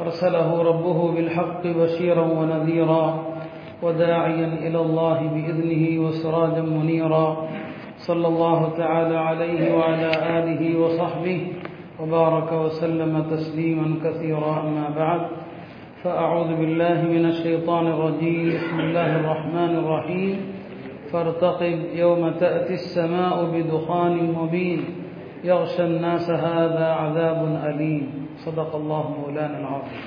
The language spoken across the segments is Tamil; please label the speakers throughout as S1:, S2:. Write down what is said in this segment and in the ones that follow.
S1: أرسله ربه بالحق بشيرا ونذيرا وداعيا إلى الله بإذنه وسراجا منيرا صلى الله تعالى عليه وعلى آله وصحبه وبارك وسلم تسليما كثيرا أما بعد فأعوذ بالله من الشيطان الرجيم. بسم الله الرحمن الرحيم. فارتقب يوم تأتي السماء بدخان مبين. يغشى الناس هذا عذاب أليم صدق الله مولانا العظيم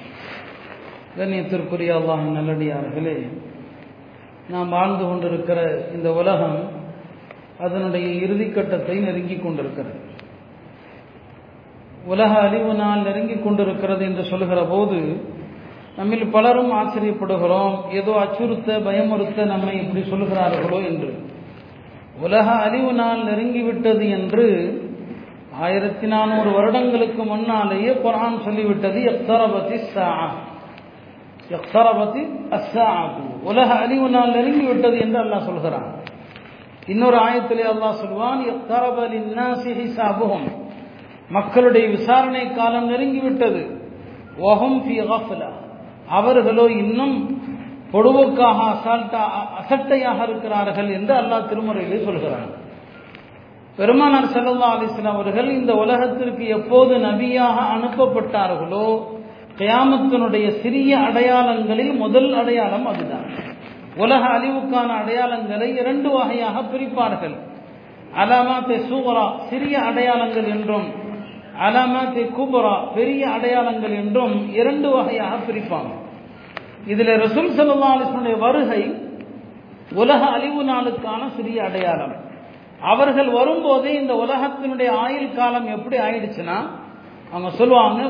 S1: கண்ணியத்திற்குரிய அல்லாஹ் நல்லடியார்களே நாம் வாழ்ந்து கொண்டிருக்கிற இந்த உலகம் அதனுடைய இறுதிக்கட்டத்தை நெருங்கி கொண்டிருக்கிறது உலக அழிவு நாள் நெருங்கி கொண்டிருக்கிறது என்று சொல்லுகிற போது நம்மில் பலரும் ஆச்சரியப்படுகிறோம் ஏதோ அச்சுறுத்த பயமுறுத்த நம்மை இப்படி சொல்லுகிறார்களோ என்று உலக அழிவு நாள் நெருங்கிவிட்டது என்று ஆயிரத்தி நானூறு வருடங்களுக்கு முன்னாலேயே குரான் சொல்லிவிட்டது எக்தரபதி சா எக்தரபதி அஸ்ஸாஅத்து உலக அறிவு நாள் நெருங்கி விட்டது என்று அல்லாஹ் சொல்கிறான். இன்னொரு ஆயத்திலே அல்லாஹ் சொல்வான் எக்தரபலின் ஹிசாபுகும் மக்களுடைய விசாரணை காலம் நெருங்கிவிட்டது. ஒஹம் ஃபி அவர்களோ இன்னும் பொடுவுக்காக அசால்ட்டா அசட்டையாக இருக்கிறார்கள் என்று அல்லாஹ் திருமுறையிலே சொல்கிறான். பெருமானார் செல்லல்லா அலிஸ்லாம் அவர்கள் இந்த உலகத்திற்கு எப்போது நபியாக அனுப்பப்பட்டார்களோ கயாமத்தினுடைய சிறிய அடையாளங்களில் முதல் அடையாளம் அதுதான். உலக அழிவுக்கான அடையாளங்களை இரண்டு வகையாக பிரிப்பார்கள். அலாமாத்தே சூவரா சிறிய அடையாளங்கள் என்றும் அலாமாத்தே குபரா பெரிய அடையாளங்கள் என்றும் இரண்டு வகையாக பிரிப்பாங்க. இதில் ரசூல் சல்லா அலிஸ்லனுடைய வருகை உலக அழிவு நாளுக்கான சிறிய அடையாளம். அவர்கள் வரும்போது இந்த உலகத்தினுடைய ஆயுள் காலம் எப்படி ஆயிடுச்சுன்னா அவங்க சொல்லுவாங்க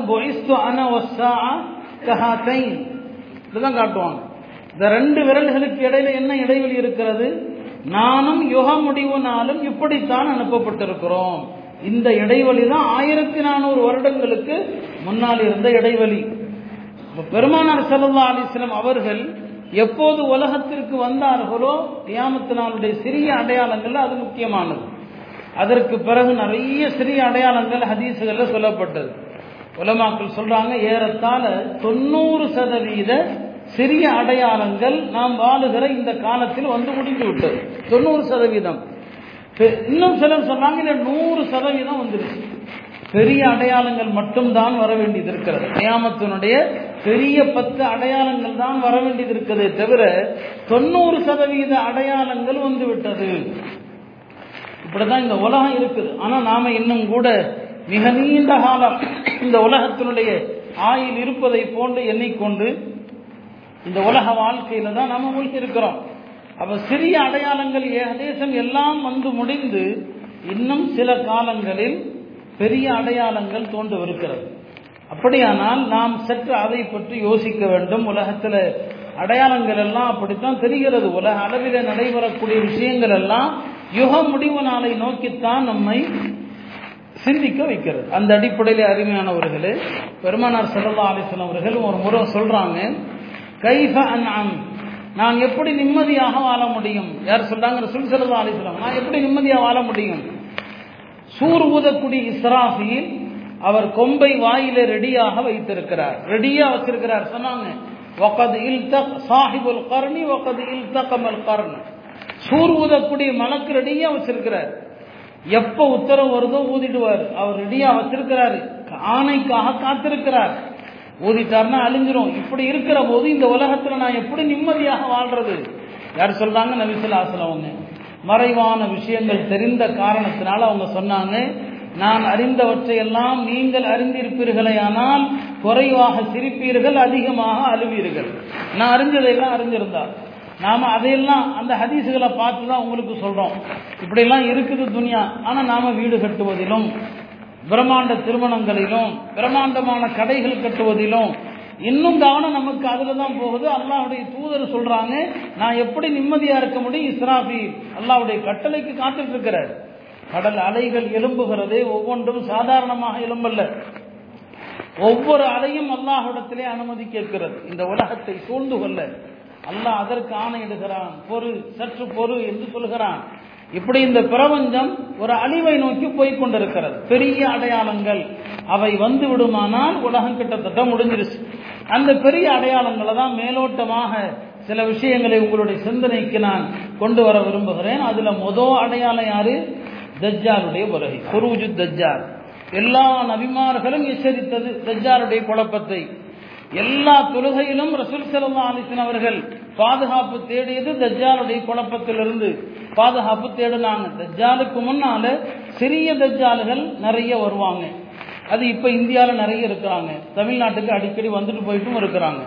S1: இதுதான் காட்டுவாங்க. இந்த ரெண்டு விரல்களுக்கு இடையில என்ன இடைவெளி இருக்கிறது? நானும் யுக முடிவு நாளும் இப்படித்தான் அனுப்பப்பட்டிருக்கிறோம். இந்த இடைவெளி தான் ஆயிரத்தி நானூறு வருடங்களுக்கு முன்னால் இருந்த இடைவெளி. பெருமானார் செல்லா அலிஸ்லம் அவர்கள் எப்போது உலகத்திற்கு வந்தார்களோ கியாமத்து நாளுடைய சிறிய அடையாளங்கள் அது முக்கியமானது. அதற்கு பிறகு நிறைய சிறிய அடையாளங்கள் ஹதீசுகளில் சொல்லப்பட்டது. உலமாக்கள் சொல்றாங்க ஏறத்தாழ தொண்ணூறு சதவீத சிறிய அடையாளங்கள் நாம் வாழுகிற இந்த காலத்தில் வந்து முடிந்து விட்டது. தொண்ணூறு சதவீதம். இன்னும் சிலர் சொன்னாங்க இல்ல நூறு சதவீதம் வந்துருச்சு. பெரிய அடையாளங்கள் மட்டும்தான் வர வேண்டியது இருக்கிறது. நியாமத்தினுடைய பெரிய பத்து அடையாளங்கள் தான் வர வேண்டியது இருக்கதே தவிர தொண்ணூறு சதவீத அடையாளங்கள் வந்து விட்டது. இப்படிதான் இந்த உலகம் இருக்குது. ஆனா நாம இன்னும் கூட மிக நீண்ட காலம் இந்த உலகத்தினுடைய ஆயில் இருப்பதை போன்று எண்ணிக்கொண்டு இந்த உலக வாழ்க்கையில தான் நாம மூழ்கி இருக்கிறோம். அப்ப சிறிய அடையாளங்கள் ஏகதேசம் எல்லாம் வந்து முடிந்து இன்னும் சில காலங்களில் பெரிய அடையாளங்கள் தோன்றவிருக்கிறது. அப்படியானால் நாம் சற்று அதை பற்றி யோசிக்க வேண்டும். உலகத்தில் அடையாளங்கள் எல்லாம் அப்படித்தான் தெரிகிறது. உலக அளவில் நடைபெறக்கூடிய விஷயங்கள் எல்லாம் யுக முடிவு நாளை நோக்கித்தான் நம்மை சிந்திக்க வைக்கிறது. அந்த அடிப்படையில் அருமையானவர்களே பெருமானார் செல்லல்லா அலிஸ்லாம் அவர்கள் ஒரு முறை சொல்றாங்க கைஃப அன் நான் எப்படி நிம்மதியாக வாழ முடியும்? யார் சொல்றாங்க? சுல் செல்லல்லா அலிஸ்லாம் நான் எப்படி நிம்மதியாக வாழ முடியும்? சூர் ஊதக்கூடிய இஸ்ராஃபியில் அவர் கொம்பை வாயில ரெடியாக வைத்திருக்கிறார். ரெடியா வச்சிருக்கிறார். சொன்னாங்க வகது சாஹிபுல் கர்ணி வகது இல்தகமல் கர்ண். சூர் ஊதக்கூடிய மலக்கு ரெடியா வச்சிருக்கிறார். எப்ப உத்தரவு வருதோ ஊதிடுவார். அவர் ரெடியா வச்சிருக்கிறாரு. ஆணைக்காக காத்திருக்கிறார். ஊதிட்டார்னா அழிஞ்சிரும். இப்படி இருக்கிற போது இந்த உலகத்துல நான் எப்படி நிம்மதியாக வாழ்றது? யார் சொல்றாங்க? நபிசுல்லாசலம் அவங்க. மறைவான விஷயங்கள் தெரிந்த காரணத்தினால அவங்க சொன்னாங்க நான் அறிந்தவற்றையெல்லாம் நீங்கள் அறிந்திருப்பீர்களே ஆனால் குறைவாக சிரிப்பீர்கள் அதிகமாக அழுவீர்கள். நான் அறிஞ்சதையெல்லாம் அறிஞ்சிருந்தா நாம் அதையெல்லாம் அந்த ஹதீஸுகளை பார்த்து தான் உங்களுக்கு சொல்கிறோம் இப்படியெல்லாம் இருக்குது துனியா. ஆனால் நாம் வீடு கட்டுவதிலும் பிரம்மாண்ட திருமணங்களிலும் பிரம்மாண்டமான கடைகள் கட்டுவதிலும் இன்னும் கவனம் நமக்கு அதில் தான் போகுது. அல்லாவுடைய தூதர் சொல்கிறாங்க நான் எப்படி நிம்மதியாக இருக்க முடியும்? இஸ்ராஃபி அல்லாவுடைய கட்டளைக்கு காத்துட்டு இருக்கிறார் கடல் அலைகள் எழும்புகிறது. ஒவ்வொன்றும் சாதாரணமாக எழும்பல்ல. ஒவ்வொரு அலையும் அல்லாஹிடத்திலே அனுமதி கேட்கிறது. இந்த உலகத்தை சூழ்ந்து கொள்ள அல்லாஹ் அதற்கு ஆணையிடுகிறான். பொறு சற்று பொறு என்று சொல்கிறான். இப்படி இந்த பிரபஞ்சம் ஒரு அழிவை நோக்கி போய்கொண்டிருக்கிறது பெரிய அடையாளங்கள் அவை வந்து விடுமானால் உலகம் கிட்டத்தட்ட முடிஞ்சிருச்சு. அந்த பெரிய அடையாளங்களை தான் மேலோட்டமாக சில விஷயங்களை உங்களுடைய சிந்தனைக்கு நான் கொண்டு வர விரும்புகிறேன். அதுல மொதல் அடையாளம் யாரு? தஜ்ஜாலுடைய வருகை. குருஜு தஜ்ஜால் எல்லா நபிமார்களும் எச்சரித்தது தஜ்ஜாலுடைய குழப்பத்தை. எல்லா தொழுகையிலும் ரசூல் சல்லா அலிசன் அவர்கள் பாதுகாப்பு தேடியது தஜ்ஜாலுடைய குழப்பத்திலிருந்து. பாதுகாப்பு தேடினாங்க. தஜ்ஜாலுக்கு முன்னால சிறிய தஜ்ஜாலுகள் நிறைய வருவாங்க. அது இப்ப இந்தியாவில் நிறைய இருக்கிறாங்க. தமிழ்நாட்டுக்கு அடிக்கடி வந்துட்டு போயிட்டும் இருக்கிறாங்க.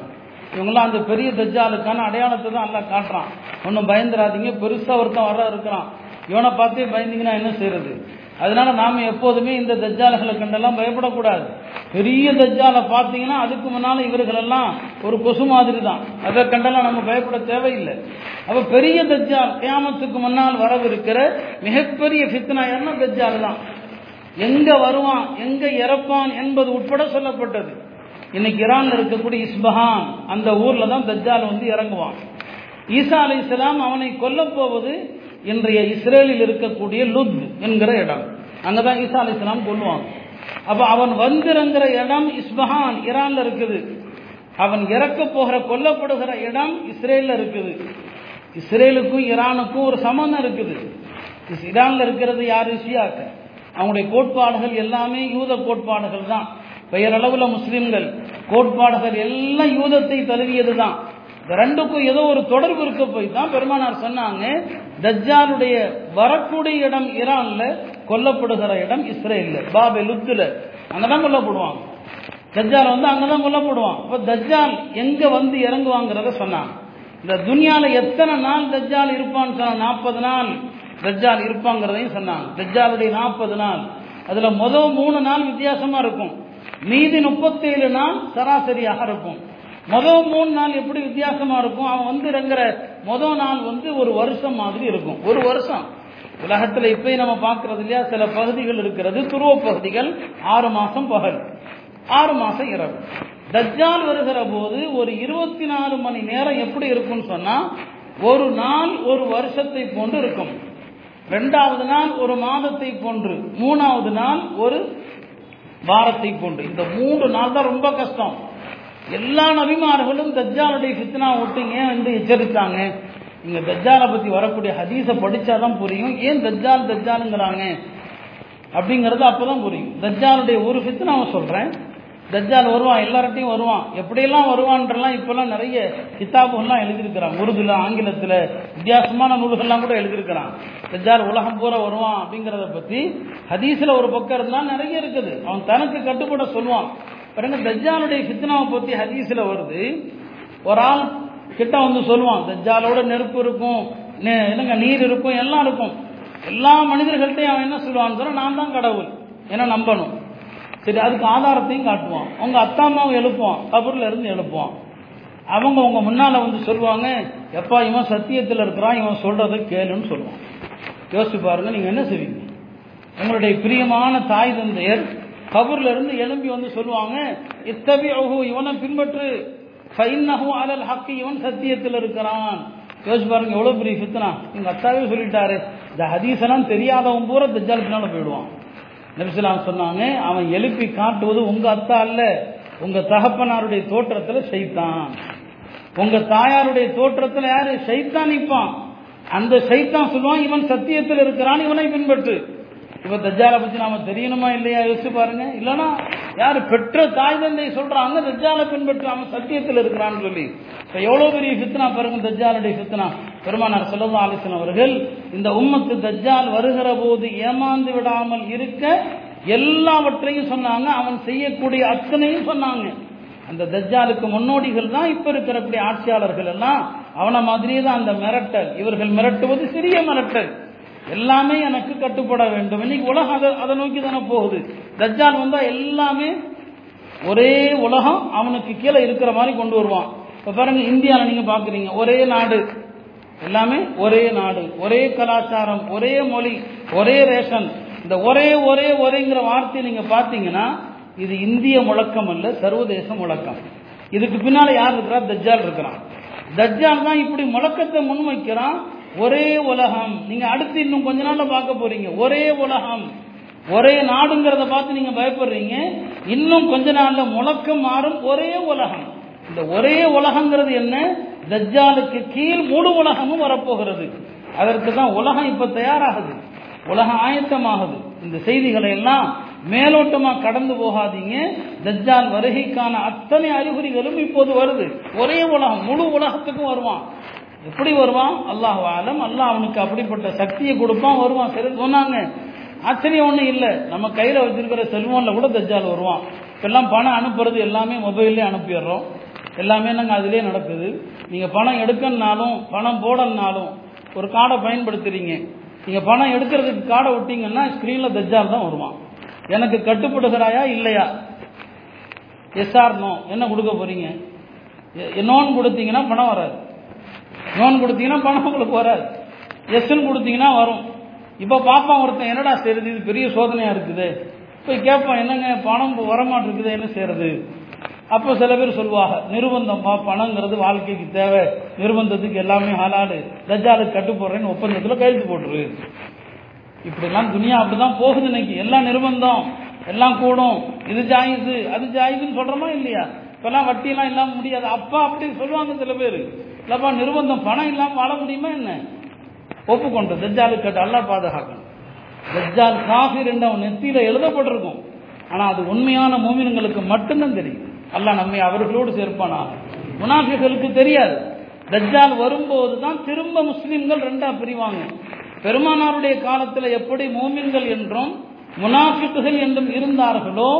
S1: இவங்களாம் அந்த பெரிய தஜ்ஜாலுக்கான அடையாளத்தை தான் நல்லா காட்டுறான். ஒன்றும் பயந்துராதீங்க பெருசாக ஒருத்தன் வர இருக்கிறான். இவனை பார்த்தே பயந்தீங்கன்னா என்ன செய்யறது? அதனால நாம எப்போதுமே இந்த தஜ்ஜால்களை கண்டெல்லாம் பயப்படக்கூடாது. பெரிய தஜ்ஜாலை பார்த்தீங்கன்னா அதுக்கு முன்னால இவர்கள் எல்லாம் ஒரு கொசு மாதிரி தான் அதை கண்டெல்லாம் நம்ம பயப்பட தேவையில்லை. அப்ப பெரிய தஜ்ஜால் கியாமத்துக்கு முன்னால் வரவிருக்கிற மிகப்பெரிய ஃபித்னா என்ன? தஜ்ஜால் தான். எங்க வருவான் எங்க இறப்பான் என்பது உட்பட சொல்லப்பட்டது. இன்னைக்கு ஈரான்ல இருக்கக்கூடிய இஸ்பஹான் அந்த ஊர்ல தான் தஜ்ஜால் வந்து இறங்குவான். ஈசா அலை இஸ்லாம் அவனை கொல்ல போவது இன்றைய இஸ்ரேலில் இருக்கக்கூடிய லுத் என்கிற இடம். அங்கதான் ஈசா அலி இஸ்லாம் கொள்ளுவாங்க அப்ப அவன் வந்திருங்கிற இடம் இஸ்பஹான் ஈரான்ல இருக்குது. அவன் இறக்க போகிற கொல்லப்படுகிற இடம் இஸ்ரேல்ல இருக்குது. இஸ்ரேலுக்கும் ஈரானுக்கும் ஒரு சம்பந்தம் இருக்குது. ஈரான்ல இருக்கிறது யார்? ஷியாக்க அவங்களுடைய கோட்பாடுகள் எல்லாமே யூத கோட்பாடுகள் தான். பெயரளவுல முஸ்லிம்கள். கோட்பாடுகள் எல்லாம் யூதத்தை தழுவியது தான் இந்த ரெண்டுக்கும் ஏதோ ஒரு தொடர்பு இருக்க போய் தான் பெருமானார் சொன்னாங்க தஜ்ஜாலுடைய வரக்கூடிய இடம் ஈரான்ல கொல்லப்படுகிற இடம் இஸ்ரேல்ல பாபே லுத்துல அங்கதான் கொல்லப்படுவாங்க. தஜ்ஜால் வந்து அங்கதான் கொல்லப்படுவான். இப்போ தஜ்ஜால் எங்க வந்து இறங்குவாங்கிறத சொன்னாங்க. இந்த துனியால எத்தனை நாள் தஜ்ஜால் இருப்பான்னு சொன்னாங்க நாற்பது நாள் தஜ்ஜால் இருப்பாங்கிறதையும் சொன்னாங்க. தஜ்ஜாலுடைய நாற்பது நாள். அதுல முதல் மூணு நாள் வித்தியாசமா இருக்கும். மீதி முப்பத்தேழு நாள் சராசரியாக இருக்கும். மொதல் மூணு நாள் எப்படி வித்தியாசமா இருக்கும்? அவன் வந்து இறங்குற மொதல் நாள் வந்து ஒரு வருஷம் மாதிரி இருக்கும். ஒரு வருஷம். உலகத்துல இப்பயும் நம்ம பார்க்கறது இல்லையா? சில பகுதிகள் இருக்கிறது. துருவ பகுதிகள் ஆறு மாசம் பகல். ஆறு மாசம் இரவு. தஜ்ஜால் வருகிற போது ஒரு இருபத்தி நாலு மணி நேரம் எப்படி இருக்கும்னு சொன்னா ஒரு நாள் ஒரு வருஷத்தை போன்று இருக்கும். ரெண்டாவது நாள் ஒரு மாதத்தை போன்று. மூணாவது நாள் ஒரு வாரத்தை போன்று. இந்த மூன்று நாள் தான் ரொம்ப கஷ்டம். எல்லா நபிமார்களும் தஜ்ஜாலுடைய ஃபித்னா விட்டுங்க என்று எச்சரித்தாங்க இங்க தஜ்ஜாலை பத்தி வரக்கூடிய ஹதீஸை படிச்சாதான் புரியும். ஏன் தஜ்ஜால் தஜ்ஜாலுங்கிறாங்க? அப்படிங்கிறது அப்பதான் புரியும். தஜ்ஜாலுடைய ஒரு ஃபித்னாவை சொல்றேன். தஜ்ஜால் வருவான் எல்லார்ட்டையும் வருவான். எப்படியெல்லாம் வருவான்றலாம் இப்பெல்லாம் நிறைய கித்தாபுகள்லாம் எழுதியிருக்கிறான் உருதுல ஆங்கிலத்தில் வித்தியாசமான நூல்கள்லாம் கூட எழுதியிருக்கிறான். தஜ்ஜால் உலகம் பூரா வருவான் அப்படிங்கிறத பத்தி ஹதீஸில் ஒரு பக்கம் இருந்தால் நிறைய இருக்குது. அவன் தனக்கு கட்டுப்பட சொல்லுவான். பாருங்க தஜ்ஜாலுடைய ஃபித்னாவை பற்றி ஹதீஸில் வருது. ஒரு ஆள் கிட்ட வந்து சொல்லுவான் தஜ்ஜாலோட நெருப்பு இருக்கும் இல்லைங்க நீர் இருக்கும் எல்லாம் இருக்கும். எல்லா மனிதர்கள்ட்டையும் அவன் என்ன சொல்லுவான்னு சொன்னால் நான் தான் கடவுள் ஏன்னா நம்பணும். சரி அதுக்கு ஆதாரத்தையும் காட்டுவான். உங்கள் அத்தா அம்மாவை எழுப்புவான் கபூரில் இருந்து எழுப்புவான். அவங்க உங்க முன்னால் வந்து சொல்லுவாங்க எப்பா இவன் சத்தியத்தில் இருக்கிறான் இவன் சொல்கிறத கேளுன்னு சொல்லுவான். யோசிச்சு பாருங்க நீங்கள் என்ன செய்வீங்க? உங்களுடைய பிரியமான தாய் தந்தையர் கபூர்ல இருந்து எழும்பி வந்து சொல்லுவாங்க இத்தவி ஓஹோ இவனை பின்பற்று. ஃபைன்னஹு அலல் ஹக்கு இவன் சத்தியத்தில் இருக்கிறான். யோசிச்சு பாருங்க எவ்வளவு பெரிய ஃபித்னா. எங்க அத்தாவே சொல்லிட்டாரு இந்த ஹதீசனம் தெரியாதவன் பூரா தஜ்ஜால் பின்னால போயிடுவான் நபிசுலாம் சொன்னாங்க அவன் எழுப்பி காட்டுவது உங்க அத்தா அல்ல. உங்க தகப்பனாருடைய தோற்றத்துல சைத்தான். உங்க தாயாருடைய தோற்றத்துல யாரு? சைத்தான் நிற்பான் அந்த சைத்தான் சொல்லுவான் இவன் சத்தியத்தில் இருக்கிறான் இவனை பின்பற்று. இப்ப தஜ்ஜாலை பத்தி நாம தெரியணுமா இல்லையா? யோசிச்சு பாருங்க. இல்லைன்னா யாரு பெற்ற தாய் தந்தை சொல்றாங்க தஜ்ஜாலை பின்பற்றாமல் சத்தியத்தில் இருக்கிறான்னு சொல்லி. இப்போ எவ்வளவு பெரிய ஃபித்னா பாருங்க தஜ்ஜாலுடைய ஃபித்னா. பெருமானார் செல்லல்லா ஆலோசன் அவர்கள் இந்த உம்மத்து தஜ்ஜால் வருகிற போது ஏமாந்து விடாமல் இருக்க எல்லாவற்றையும் சொன்னாங்க. அவன் செய்யக்கூடிய அத்தனையும் சொன்னாங்க. அந்த தஜ்ஜாலுக்கு முன்னோடிகள் தான் இப்ப இருக்கிறக்கூடிய ஆட்சியாளர்கள் எல்லாம். அவனை மாதிரியே தான் அந்த மிரட்டல். இவர்கள் மிரட்டுவது சிறிய மிரட்டல். எல்லாமே எனக்கு கட்டுப்பட வேண்டும். இன்னைக்கு உலகம் அதை அதை நோக்கி தானே போகுது. தஜ்ஜால் வந்தா எல்லாமே ஒரே உலகம் அவனுக்கு கீழே இருக்கிற மாதிரி கொண்டு வருவான். இப்போ பாருங்க இந்தியாவில் நீங்க பாக்குறீங்க ஒரே நாடு. எல்லாமே ஒரே நாடு ஒரே கலாச்சாரம் ஒரே மொழி ஒரே ரேஷன். இந்த ஒரே ஒரே ஒரேங்கிற வார்த்தையை நீங்க பாத்தீங்கன்னா இது இந்திய முழக்கம் அல்ல சர்வதேச முழக்கம். இதுக்கு பின்னால யார் இருக்கிறா? தஜ்ஜால் இருக்கிறான். தஜ்ஜால் தான் இப்படி முழக்கத்தை முன்வைக்கிறான். ஒரே உலகம். நீங்க அடுத்து இன்னும் கொஞ்ச நாள்ல பார்க்க போறீங்க. ஒரே உலகம். ஒரே நாடுங்கிறத பார்த்து நீங்க பயப்படுறீங்க. இன்னும் கொஞ்ச நாள்ல முழக்கம் மாறும். ஒரே உலகம். இந்த ஒரே உலகங்கிறது என்ன? தஜ்ஜாலுக்கு கீழ் முழு உலகமும் வரப்போகிறது. அதற்கு தான் உலகம் இப்ப தயாராகுது. உலகம் ஆயத்தமாகுது. இந்த செய்திகளை எல்லாம் மேலோட்டமா கடந்து போகாதீங்க. தஜ்ஜால் வருகைக்கான அத்தனை அறிகுறிகளும் இப்போது வருது. ஒரே உலகம். முழு உலகத்துக்கும் வருவான். எப்படி வருவான்? அல்லாஹ் ஆலம் அல்லாஹ் அவனுக்கு அப்படிப்பட்ட சக்தியை கொடுப்பான் வருவான். சரி சொன்னாங்க. ஆச்சரியம் ஒன்றும் இல்லை. நம்ம கையில் வச்சிருக்கிற செல்ஃபோனில் கூட தஜ்ஜால் வருவான். இப்பெல்லாம் பணம் அனுப்புறது எல்லாமே மொபைல்லே அனுப்பிடுறோம். எல்லாமே நாங்கள் அதிலே நடக்குது? நீங்கள் பணம் எடுக்கணுனாலும் பணம் போடணுனாலும் ஒரு கார்டை பயன்படுத்துறீங்க. நீங்கள் பணம் எடுக்கிறதுக்கு கார்டை விட்டீங்கன்னா ஸ்க்ரீனில் தஜ்ஜால் தான் வருவான். எனக்கு கட்டுப்படுகிறாயா இல்லையா? எஸ்ஆர் நோ என்ன கொடுக்க போறீங்க? நோன் கொடுத்தீங்கன்னா பணம் வராது. லோன் கொடுத்தீங்கன்னா பணம் உங்களுக்கு வராது. எஸ்என் கொடுத்தீங்கன்னா வரும். இப்போ பாப்பா ஒருத்தன் என்னடா செய்யறது இது பெரிய சோதனையா இருக்குது. போய் கேட்பான் என்னங்க பணம் வரமாட்டிருக்குது என்ன செய்யறது அப்போ சில பேர் சொல்லுவாங்க நிர்பந்தம்ப்பா பணங்கிறது வாழ்க்கைக்கு தேவை. நிர்பந்தத்துக்கு எல்லாமே ஹலாடு தஜ்ஜாலுக்கு கட்டு போடுறேன்னு ஒப்பந்தத்தில் கையெழுத்து போட்டுரு. இப்படிலாம் துனியா அப்படிதான் போகுது இன்னைக்கு. எல்லாம் நிர்பந்தம். எல்லாம் கூடும். இது ஜாயிது அது ஜாயிதுன்னு சொல்றோமா இல்லையா? இப்பெல்லாம் வட்டியெல்லாம் இல்லாமல் முடியாது. அப்பா அப்படின்னு சொல்லுவாங்க சில பேர். இல்லப்பா நிர்பந்தம் பணம் இல்லாம வாழ முடியுமா என்ன? ஒப்புக்கொண்டு தஜ்ஜாலுக்கு கட்டு அல்லா பாதுகாக்கணும். தஜ்ஜால் காஃபிர் என்று அவன் நெத்தியில எழுதப்பட்டிருக்கும். ஆனால் அது உண்மையான மூமினங்களுக்கு மட்டும்தான் தெரியும். அல்லாஹ் நம்மை அவர்களோடு சேர்ப்பானா? முனாஃபிகளுக்கு தெரியாது. தஜ்ஜால் வரும்போது தான் திரும்ப முஸ்லீம்கள் ரெண்டா பிரிவாங்க. பெருமானாருடைய காலத்தில் எப்படி மோமின்கள் என்றும் முனாஃபிக்குகள் என்றும் இருந்தார்களோ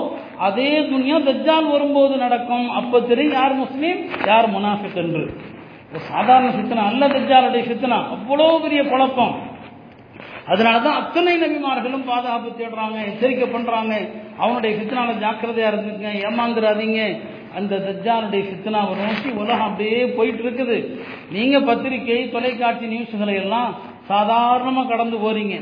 S1: அதே துணியா தஜ்ஜால் வரும்போது நடக்கும். அப்போ தெரியும் யார் முஸ்லீம் யார் முனாஃபிக் என்று. சாதாரண சித்தனா அல்ல தஜ்ஜாலுடைய சித்தனா அவ்வளோ பெரிய குழப்பம். அதனாலதான் அத்தனை நபிமார்களும் பாதுகாப்பு தேடுறாங்க எச்சரிக்கை பண்றாங்க. அவனுடைய சித்தனால ஜாக்கிரதையா இருந்துங்க ஏமாந்துடாதீங்க அந்த தஜ்ஜாலுடைய சித்தனாவை நோக்கி உலகம் அப்படியே போயிட்டு இருக்குது நீங்க பத்திரிகை தொலைக்காட்சி நியூஸ்களை எல்லாம் சாதாரணமா கடந்து போறீங்க.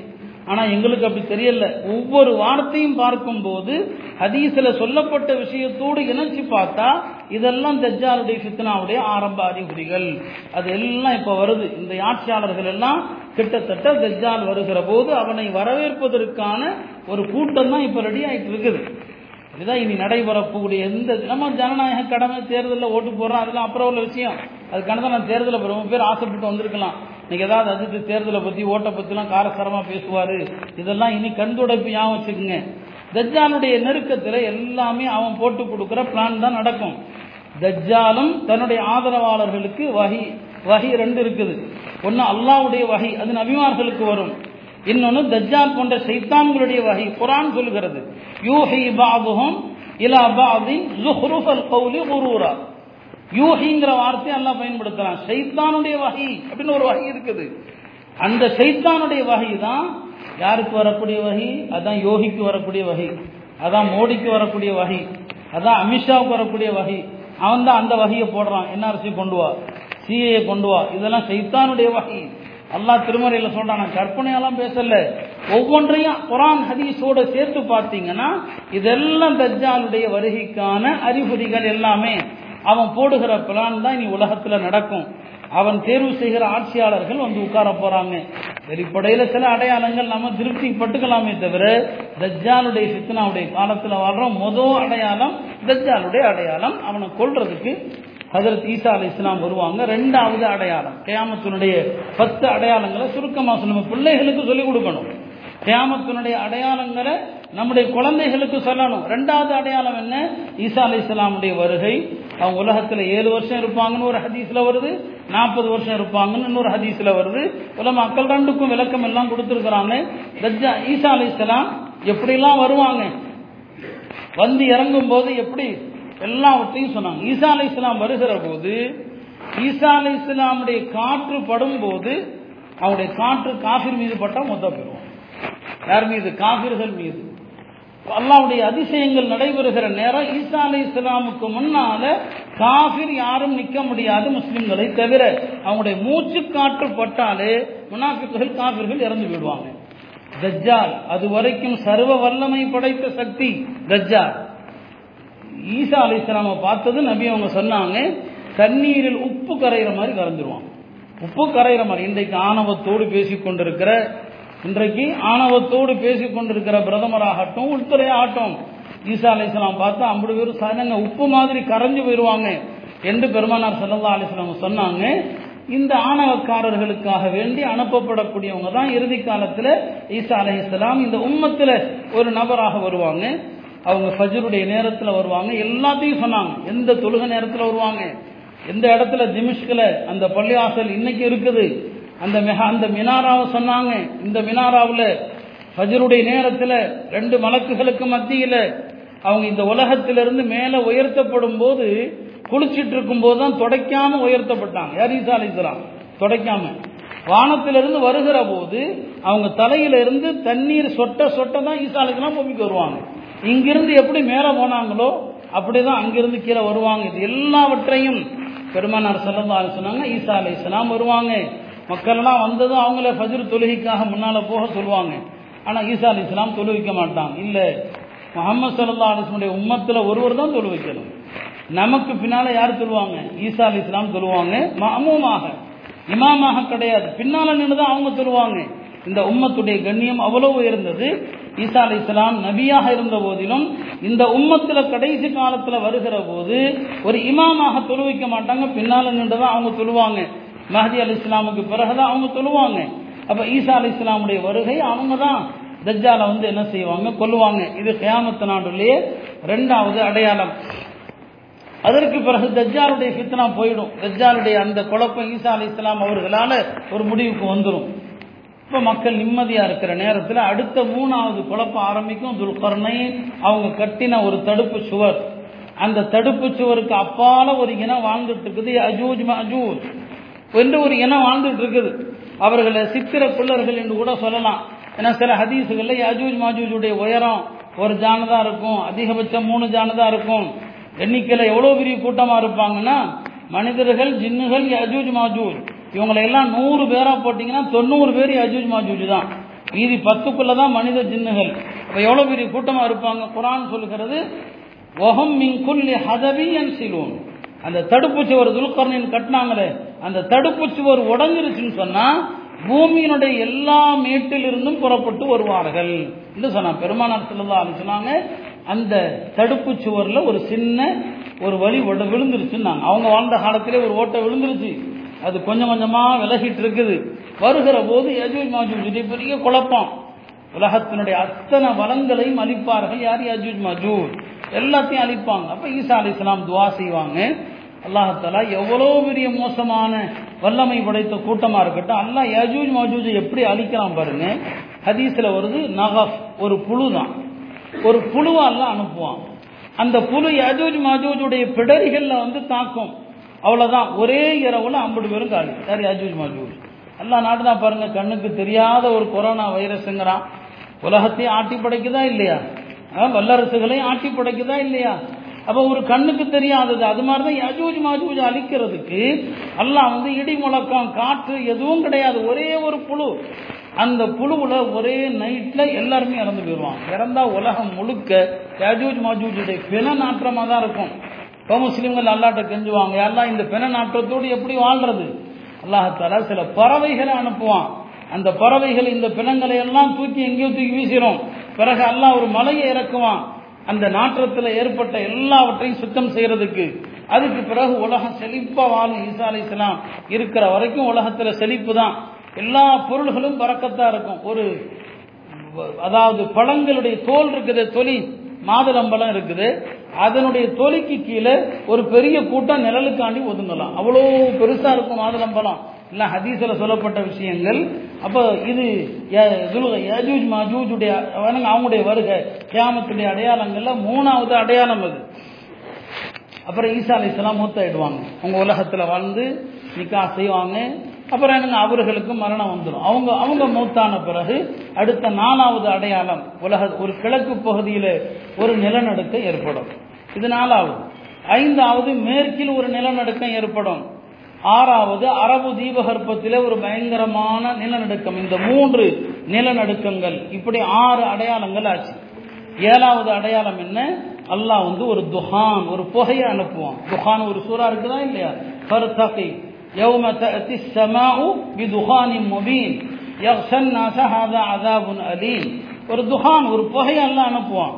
S1: ஆனா எங்களுக்கு அப்படி தெரியல. ஒவ்வொரு வார்த்தையும் பார்க்கும்போது ஹதீஸ்ல சொல்லப்பட்ட விஷயத்தோடு இணைச்சு பார்த்தா இதெல்லாம் தஜ்ஜாலுடைய ஃபித்னாவுடைய ஆரம்ப அறிகுறிகள். அது எல்லாம் இப்ப வருது. இந்த ஆட்சியாளர்கள் எல்லாம் கிட்டத்தட்ட தஜ்ஜால் வருகிற போது அவனை வரவேற்பதற்கான ஒரு கூட்டம் தான் இப்ப ரெடி ஆயிட்டு இருக்குது. இதுதான் இனி நடைபெறக்கூடிய எந்த நம்ம ஜனநாயக கடமை தேர்தலில் ஓட்டு போடுறோம் அதெல்லாம் அப்புறம் உள்ள விஷயம். அதுக்கான தான் நான் தேர்தலில் ரொம்ப பேர் ஆசைப்பட்டு வந்திருக்கலாம். இன்னைக்கு ஏதாவது அதுக்கு தேர்தலை பற்றி ஓட்டை பற்றிலாம் காரசாரமாக பேசுவார். இதெல்லாம் இனி கண்துடைப்பு ஞாபகம் வச்சுக்கோங்க. தஜ்ஜாலுடைய நெருக்கத்தில் எல்லாமே அவன் போட்டு கொடுக்குற பிளான் தான் நடக்கும். தஜ்ஜாலும் தன்னுடைய ஆதரவாளர்களுக்கு வகி வகி ரெண்டு இருக்குது. ஒன்று அல்லாவுடைய வகை அது நபிமார்களுக்கு வரும். இன்னொன்று தஜ்ஜால் போன்ற சைத்தான்களுடைய வகை. குரான் சொல்கிறது யூஹி பாபுகம் இலா பாபின் ஜுஹ்ருஃபல் கௌலி குரூரா. யூஹிங்கிற வார்த்தையை எல்லாம் பயன்படுத்தலாம் சைத்தானுடைய வகை அப்படின்னு ஒரு வகை இருக்குது. அந்த சைத்தானுடைய வகை தான் யாருக்கு வரக்கூடிய வகை? அதான் யோகிக்கு வரக்கூடிய வகை. அதான் மோடிக்கு வரக்கூடிய வகை. அதான் அமித்ஷாவுக்கு வரக்கூடிய வகை. அவன் தான் அந்த வகையை போடுறான். என்ஆர்சி கொண்டு வா? சிஏ கொண்டு வா. இதெல்லாம் சைத்தானுடைய வகை. அல்லா திருமறையில சொல்றான் நான் கற்பனையெல்லாம் பேசல. ஒவ்வொன்றையும் குரான் ஹதீஸோட சேர்த்து பார்த்தீங்கன்னா இதெல்லாம் தஜ்ஜாலுடைய வருகைக்கான அறிகுறிகள் எல்லாமே. அவன் போடுகிற பிளான் தான் இனி உலகத்துல நடக்கும். அவன் தேர்வு செய்கிற ஆட்சியாளர்கள் வந்து உட்கார போறாங்க. வெளிப்படையில சில அடையாளங்கள் நம்ம திருப்தி பட்டுக்கலாமே தவிர தஜ்ஜாலுடைய சித்தனாவுடைய காலத்துல வாழ்றோம் மொதல் அடையாளம் தஜ்ஜாலுடைய அடையாளம் அவனை கொள்றதுக்கு ஹசரத் ஈசா அலி இஸ்லாம் வருவாங்க. ரெண்டாவது அடையாளம். கேமத்தினுடைய பத்து அடையாளங்களை சுருக்கமாக நம்ம பிள்ளைகளுக்கு சொல்லிக் கொடுக்கணும். கேமத்தினுடைய அடையாளங்களை நம்முடைய குழந்தைகளுக்கு சொல்லணும். ரெண்டாவது அடையாளம் என்ன? ஈசா அலி இஸ்லாமுடைய வருகை. அவங்க உலகத்தில் ஏழு வருஷம் இருப்பாங்கன்னு ஒரு ஹதீஸில் வருது. நாற்பது வருஷம் இருப்பாங்கன்னு இன்னொரு ஹதீஸில் வருது. உல மக்கள் ரெண்டுக்கும் விளக்கம் எல்லாம் கொடுத்துருக்குறாங்க. தஜ்ஜா ஈசா அலி இஸ்லாம் எப்படிலாம் வருவாங்க? வந்து இறங்கும் போது எப்படி எல்லாவற்றையும் சொன்னாங்க. ஈசா அலி இஸ்லாம் வருகிற போது ஈசா அலி இஸ்லாமுடைய காற்று படும் போது அவருடைய காற்று காஃபிர் மீது பட்டா மொத்த பெறுவோம் யார் மீது? காபிர்கள் மீது. அல்லாவுடைய அதிசயங்கள் நடைபெறுகிற நேரம் ஈசா அலி இஸ்லாமுக்கு முன்னால காஃபிர் யாரும் நிற்க முடியாது முஸ்லிம்களை தவிர அவங்களுடைய மூச்சு காற்று பட்டாலே முனாஃபிக்குகள் காஃபிர்கள் இறந்து விடுவாங்க தஜ்ஜால் அது வரைக்கும் சர்வ வல்லமை படைத்த சக்தி தஜ்ஜால். ஈசா அலி இஸ்லாமை பார்த்தது நபி அவங்க சொன்னாங்க தண்ணீரில் உப்பு கரைகிற மாதிரி கரைஞ்சிருவான். உப்பு கரைகிற மாதிரி. இன்றைக்கு ஆணவத்தோடு பேசிக் கொண்டிருக்கிற இன்றைக்கு ஆணவத்தோடு பேசிக் கொண்டிருக்கிற பிரதமராகட்டும் உள்துறை ஆகட்டும் ஈசா அலி இஸ்லாம் பார்த்தா ஐம்பது பேரும் சாதனங்க உப்பு மாதிரி கரைஞ்சு போயிடுவாங்க என்று பெருமானார் சல்லா அலிஸ்லாம் சொன்னாங்க. இந்த ஆணவக்காரர்களுக்காக வேண்டி அனுப்பப்படக்கூடியவங்க தான் இறுதி காலத்தில் ஈசா அலி இஸ்லாம் இந்த உம்மத்தில் ஒரு நபராக வருவாங்க. அவங்க ஃபஜருடைய நேரத்தில் வருவாங்க. எல்லாத்தையும் சொன்னாங்க. எந்த தொழுக நேரத்தில் வருவாங்க? எந்த இடத்துல திமிஷ்கில் அந்த பள்ளி ஆசல் இன்னைக்கு இருக்குது? அந்த மெஹா அந்த மினாராவை சொன்னாங்க. இந்த மினாராவில் ஃபஜருடைய நேரத்தில் ரெண்டு மலக்குகளுக்கு மத்தியில் அவங்க இந்த உலகத்திலிருந்து மேலே உயர்த்தப்படும் போது குளிச்சிட்டு இருக்கும் போது தான் தொடக்காம உயர்த்தப்பட்டாங்க. யார் ஈசா அலிஸ்லாம் தொடக்காம. வானத்திலிருந்து வருகிற போது அவங்க தலையில இருந்து தண்ணீர் சொட்ட சொட்ட தான் ஈசா அலிஸ்லாம் வருவாங்க. இங்கிருந்து எப்படி மேலே போனாங்களோ அப்படிதான் அங்கிருந்து கீழே வருவாங்க. இது எல்லாவற்றையும் பெருமானார் செல்லந்தா சொன்னாங்க. ஈசா அலி இஸ்லாம் வருவாங்க. மக்கள் எல்லாம் வந்ததும் அவங்கள ஃபஜ்ர் தொழுகைக்காக முன்னால் போக சொல்லுவாங்க. ஆனால் ஈசா அலி இஸ்லாம் தொழுவிக்க மாட்டாங்க. இல்லை முகமது சல்லா அலிஸ்லமுடைய உம்மத்தில் ஒருவர் தான் தொழு வைக்கணும் நமக்கு பின்னால் யார் சொல்லுவாங்க ஈசா அலி இஸ்லாம் சொல்லுவாங்க மாமூமாக இமாமாக கிடையாது. பின்னால் நின்று தான் அவங்க சொல்லுவாங்க இந்த உம்மத்துடைய கண்ணியம் அவ்வளவு உயர்ந்தது ஈசா அலி இஸ்லாம் நபியாக இருந்த போதிலும் இந்த உம்மத்தில் கடைசி காலத்தில் வருகிற போது ஒரு இமாமாக தொழுவிக்க மாட்டாங்க. பின்னால் நின்று தான் அவங்க தொழுவாங்க. மஹதி அலி இஸ்லாமுக்கு பிறகுதான் அவங்க தொழுவாங்க. அப்போ ஈசா அலி இஸ்லாமுடைய வருகை அவங்க தான் தஜ்ஜாலை வந்து என்ன செய்வாங்க? கொல்லுவாங்க. இது கயாமத்து நாடுலேயே ரெண்டாவது அடையாளம். அதற்கு பிறகு தஜ்ஜாலுடைய ஃபித்னா போயிடும். தஜ்ஜாலுடைய அந்த குழப்பம் ஈசா அலி இஸ்லாம் அவர்களால ஒரு முடிவுக்கு வந்துடும் இப்போ மக்கள் நிம்மதியாக இருக்கிற நேரத்தில் அடுத்த மூணாவது குழப்பம் ஆரம்பிக்கும். துல்கர்ணை அவங்க கட்டின ஒரு தடுப்பு சுவர். அந்த தடுப்பு சுவருக்கு அப்பால ஒரு இனம் வாழ்ந்துட்டு இருக்குது. அஜூஜ் மஜூஜ் என்று ஒரு இனம் வாழ்ந்துட்டு இருக்குது. அவர்களை சித்திர பிள்ளர்கள் என்று கூட சொல்லலாம். ஏன்னா சில ஹதீஸுகளில் அஜூஜ் மாஜூஜுடைய உயரம் ஒரு ஜானதா இருக்கும். அதிகபட்சம் மூணு ஜானதா இருக்கும். எண்ணிக்கையில் எவ்வளோ பெரிய கூட்டமாக இருப்பாங்கன்னா மனிதர்கள் ஜின்னுகள் யஜூஜ் மாஜூஜ் இவங்களை எல்லாம் நூறு பேராக போட்டிங்கன்னா தொண்ணூறு பேர் அஜூஜ் மாஜூஜ் தான். மீதி பத்துக்குள்ள தான் மனித ஜின்னுகள். இப்போ எவ்வளோ பெரிய கூட்டமாக இருப்பாங்க? குரான் சொல்லுகிறது ஒஹம் மிங்குல்லி ஹதபியன் சிலூன் அந்த தடுப்பு சுவர் துல்கர்ணின் கட்டினாங்களே அந்த தடுப்பு சுவர் உடஞ்சிருச்சுன்னு சொன்னா பூமியினுடைய எல்லா மேட்டிலிருந்தும் புறப்பட்டு வருவார்கள் என்று சொன்னான் பெருமானார் செல்லதா சொன்னாங்க அந்த தடுப்பு சுவர்ல ஒரு சின்ன ஒரு வழி விழுந்துருச்சுன்னாங்க. அவங்க வாழ்ந்த காலத்திலே ஒரு ஓட்டை விழுந்துருச்சு. அது கொஞ்சம் கொஞ்சமா விலகிட்டு இருக்குது வருகிற போது யஜூஜ் மாஜூஜ் பெரிய குழப்பம். உலகத்தினுடைய அத்தனை வளங்களையும் அளிப்பார்கள் யார் யஜூஜ் மாஜூஜ்? எல்லாத்தையும் அழிப்பாங்க. அப்ப ஈசா அலி இஸ்லாம் துவா செய்வாங்க. அல்லாஹாலா எவ்வளோ பெரிய மோசமான வல்லமை படைத்த கூட்டமா இருக்கட்டும் அல்லாஹ் யஜூஜ் மஜூஜ் எப்படி அழிக்கலாம் பாருங்க. ஹதீஸ்ல வருது நகஃப் ஒரு புழு தான். ஒரு புழுவா எல்லாம் அனுப்புவான். அந்த புழு யஜூஜ் மஜூஜுடைய பிடரிகள்ல வந்து தாக்கும். அவ்வளவுதான். ஒரே இரவுல ஐம்பது பேரும் காலி. யார் அஜூஜ் மாஜூஜ்? எல்லா நாட்டு தான் பாருங்க. கண்ணுக்கு தெரியாத ஒரு கொரோனா வைரஸ்ங்கிறான். உலகத்தையும் ஆட்டி படைக்குதா இல்லையா? வல்லரசுகளையும் ஆட்டி படைக்குதா இல்லையா? அப்போ ஒரு கண்ணுக்கு தெரியாதது. அது மாதிரி தான் யஜூஜ் மாஜூஜ் அழிக்கிறதுக்கு எல்லாம் வந்து இடி முழக்கம் காற்று எதுவும் கிடையாது. ஒரே ஒரு புழு. அந்த புழுவுல ஒரே நைட்ல எல்லாருமே இறந்து போயிடுவான் இறந்தா உலகம் முழுக்க யஜூஜ் மாஜூஜுடைய பிண நாற்றமாக தான் இருக்கும். இப்போ முஸ்லீம்கள் அல்லாட்ட கெஞ்சுவாங்க எல்லாம் இந்த பிண நாற்றத்தோடு எப்படி வாழ்றது? அல்லாஹால சில பறவைகளை அனுப்புவான். அந்த பறவைகள் இந்த பிணங்களை எல்லாம் தூக்கி எங்கேயோ தூக்கி வீசிடும் பிறகு அல்லாஹ் ஒரு மலையை இறக்குவான். அந்த நாற்றத்தில் ஏற்பட்ட எல்லாவற்றையும் சுத்தம் செய்யறதுக்கு. அதுக்கு பிறகு உலகம் செழிப்பா வாழும் ஈசா அலி இஸ்லாம் இருக்கிற வரைக்கும் உலகத்தில் செழிப்பு தான். எல்லா பொருள்களும் பறக்கத்தா இருக்கும். ஒரு அதாவது பழங்களுடைய தோல் இருக்குது தொழில் மாதுளம்பழம் இருக்குது. அதனுடைய தொலிக்கு கீழே ஒரு பெரிய கூட்டம் நிழலுக்காண்டி ஒதுங்கலாம். அவ்வளோ பெருசாக இருக்கும் மாதுளம்பழம் இல்லை ஹதீஸில் சொல்லப்பட்ட விஷயங்கள். அப்போ இது யஜூஜ் மஜூஜுடைய அவங்களுடைய வருகை கியாமத்துடைய அடையாளங்களில் மூணாவது அடையாளம் அது. அப்புறம் ஈசா அலி இஸ்லாம் மூத்தாயிடுவாங்க அவங்க உலகத்தில் வாழ்ந்து நிக்கா செய்வாங்க. அப்புறம் என்ன அவர்களுக்கு மரணம் வந்துடும் அவங்க அவங்க மூத்தான பிறகு அடுத்த நாலாவது அடையாளம் உலக ஒரு கிழக்கு பகுதியில் ஒரு நிலநடுக்கம் ஏற்படும். இது நாலாவது. ஐந்தாவது மேற்கில் ஒரு நிலநடுக்கம் ஏற்படும். ஆறாவது அரபு தீபகற்பத்திலே ஒரு பயங்கரமான நிலநடுக்கம். இந்த மூன்று நிலநடுக்கங்கள். இப்படி ஆறு அடையாளங்கள் ஆச்சு. ஏழாவது அடையாளம் என்ன? அல்லாஹ் வந்து ஒரு துஹான் ஒரு புகையை அனுப்புவான். துஹான் ஒரு சூறா இருக்குதா இல்லையா? ஃபர்தகி யௌம தஅதி ஸமாஉ பிதுஹானின் முபீன் யக்ஷா الناس هذا عذاب அலீம் ஒரு துஹான் ஒரு புகையை அல்லாஹ் அனுப்புவான்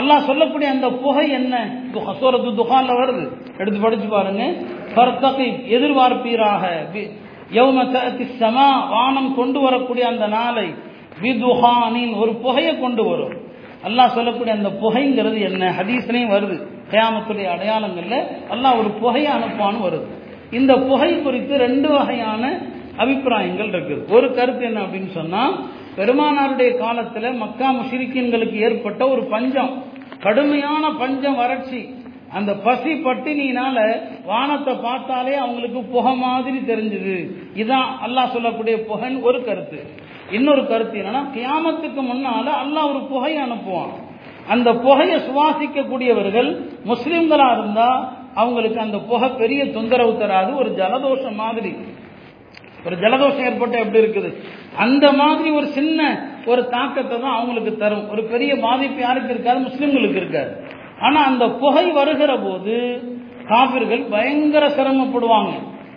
S1: அல்லாஹ் சொல்லக்கூடிய அந்த புகை என்ன சூரத்து துஹான்ல வருது எடுத்து படிச்சு பாருங்க ஃபர்தகி எதிர்பார்ப்பீராக யௌம தஅதி ஸமா வானம் கொண்டு வரக்கூடிய அந்த நாளை பிதுஹானின் ஒரு புகையை கொண்டு வரும் அல்லாஹ் சொல்லக்கூடிய அந்த புகைங்கிறது என்ன ஹதீஸ்லையும் வருது கயாமத்துடைய அடையாளங்கள்ல அல்லாஹ் ஒரு புகையை அனுப்பான்னு வருது இந்த புகை குறித்து ரெண்டு வகையான அபிப்பிராயங்கள் இருக்குது ஒரு கருத்து என்ன அப்படின்னு சொன்னா பெருமானாருடைய காலத்துல மக்கா முஷிரிக்கின்களுக்கு ஏற்பட்ட ஒரு பஞ்சம் கடுமையான பஞ்சம் வறட்சி. அந்த பசி பட்டினியினால வானத்தை பார்த்தாலே அவங்களுக்கு புகை மாதிரி தெரிஞ்சுது. இதான் அல்லாஹ் சொல்லக்கூடிய புகைன்னு ஒரு கருத்து. இன்னொரு கருத்து என்னன்னா கியாமத்துக்கு முன்னால அல்லாஹ் ஒரு புகையை அனுப்புவான். அந்த புகையை சுவாசிக்கக்கூடியவர்கள் முஸ்லிம்களா இருந்தா அவங்களுக்கு அந்த புகை பெரிய தொந்தரவு தராது. ஒரு ஜலதோஷம் மாதிரி. ஒரு ஜலதோஷம் ஏற்பட்ட எப்படி இருக்குது? அந்த மாதிரி ஒரு சின்ன ஒரு தாக்கத்தை தான் அவங்களுக்கு தரும். ஒரு பெரிய பாதிப்பு யாருக்கு இருக்காது? முஸ்லிம்களுக்கு இருக்காது. ஆனா அந்த புகை வருகிற போது காபிர்கள் பயங்கர சிரமப்படுவாங்க.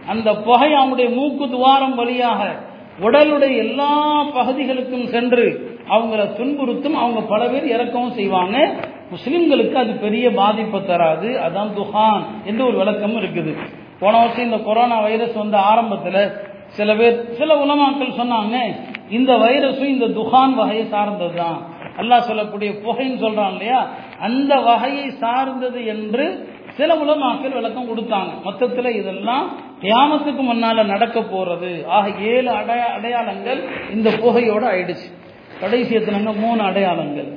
S1: அந்த புகை அவங்களுடைய மூக்கு துவாரம் வழியாக உடலுடைய எல்லா பகுதிகளுக்கும் சென்று அவங்கள துன்புறுத்தும். அவங்க பல பேர் இறக்கவும் செய்வாங்க. முஸ்லிம்களுக்கு அது பெரிய பாதிப்பை தராது. அதான் துஹான் என்று ஒரு விளக்கமும் இருக்குது. போன வருஷம் இந்த கொரோனா வைரஸ் வந்த ஆரம்பத்தில் சில பேர் சில உலமாக்கள் சொன்னாங்க இந்த வைரஸும் இந்த துஹான் வகையை சார்ந்தது தான் அல்லாஹ் சொல்லக்கூடிய புகைன்னு சொல்றான் இல்லையா? அந்த வகையை சார்ந்தது என்று சில உலமாக்கள் விளக்கம் கொடுத்தாங்க. மொத்தத்தில் இதெல்லாம் தியாமத்துக்கு முன்னால நடக்க போறது. ஆக ஏழு அடைய அடையாளங்கள் இந்த புகையோட ஆயிடுச்சு. கடைசி எத்தனைங்க மூணு அடையாளங்கள்.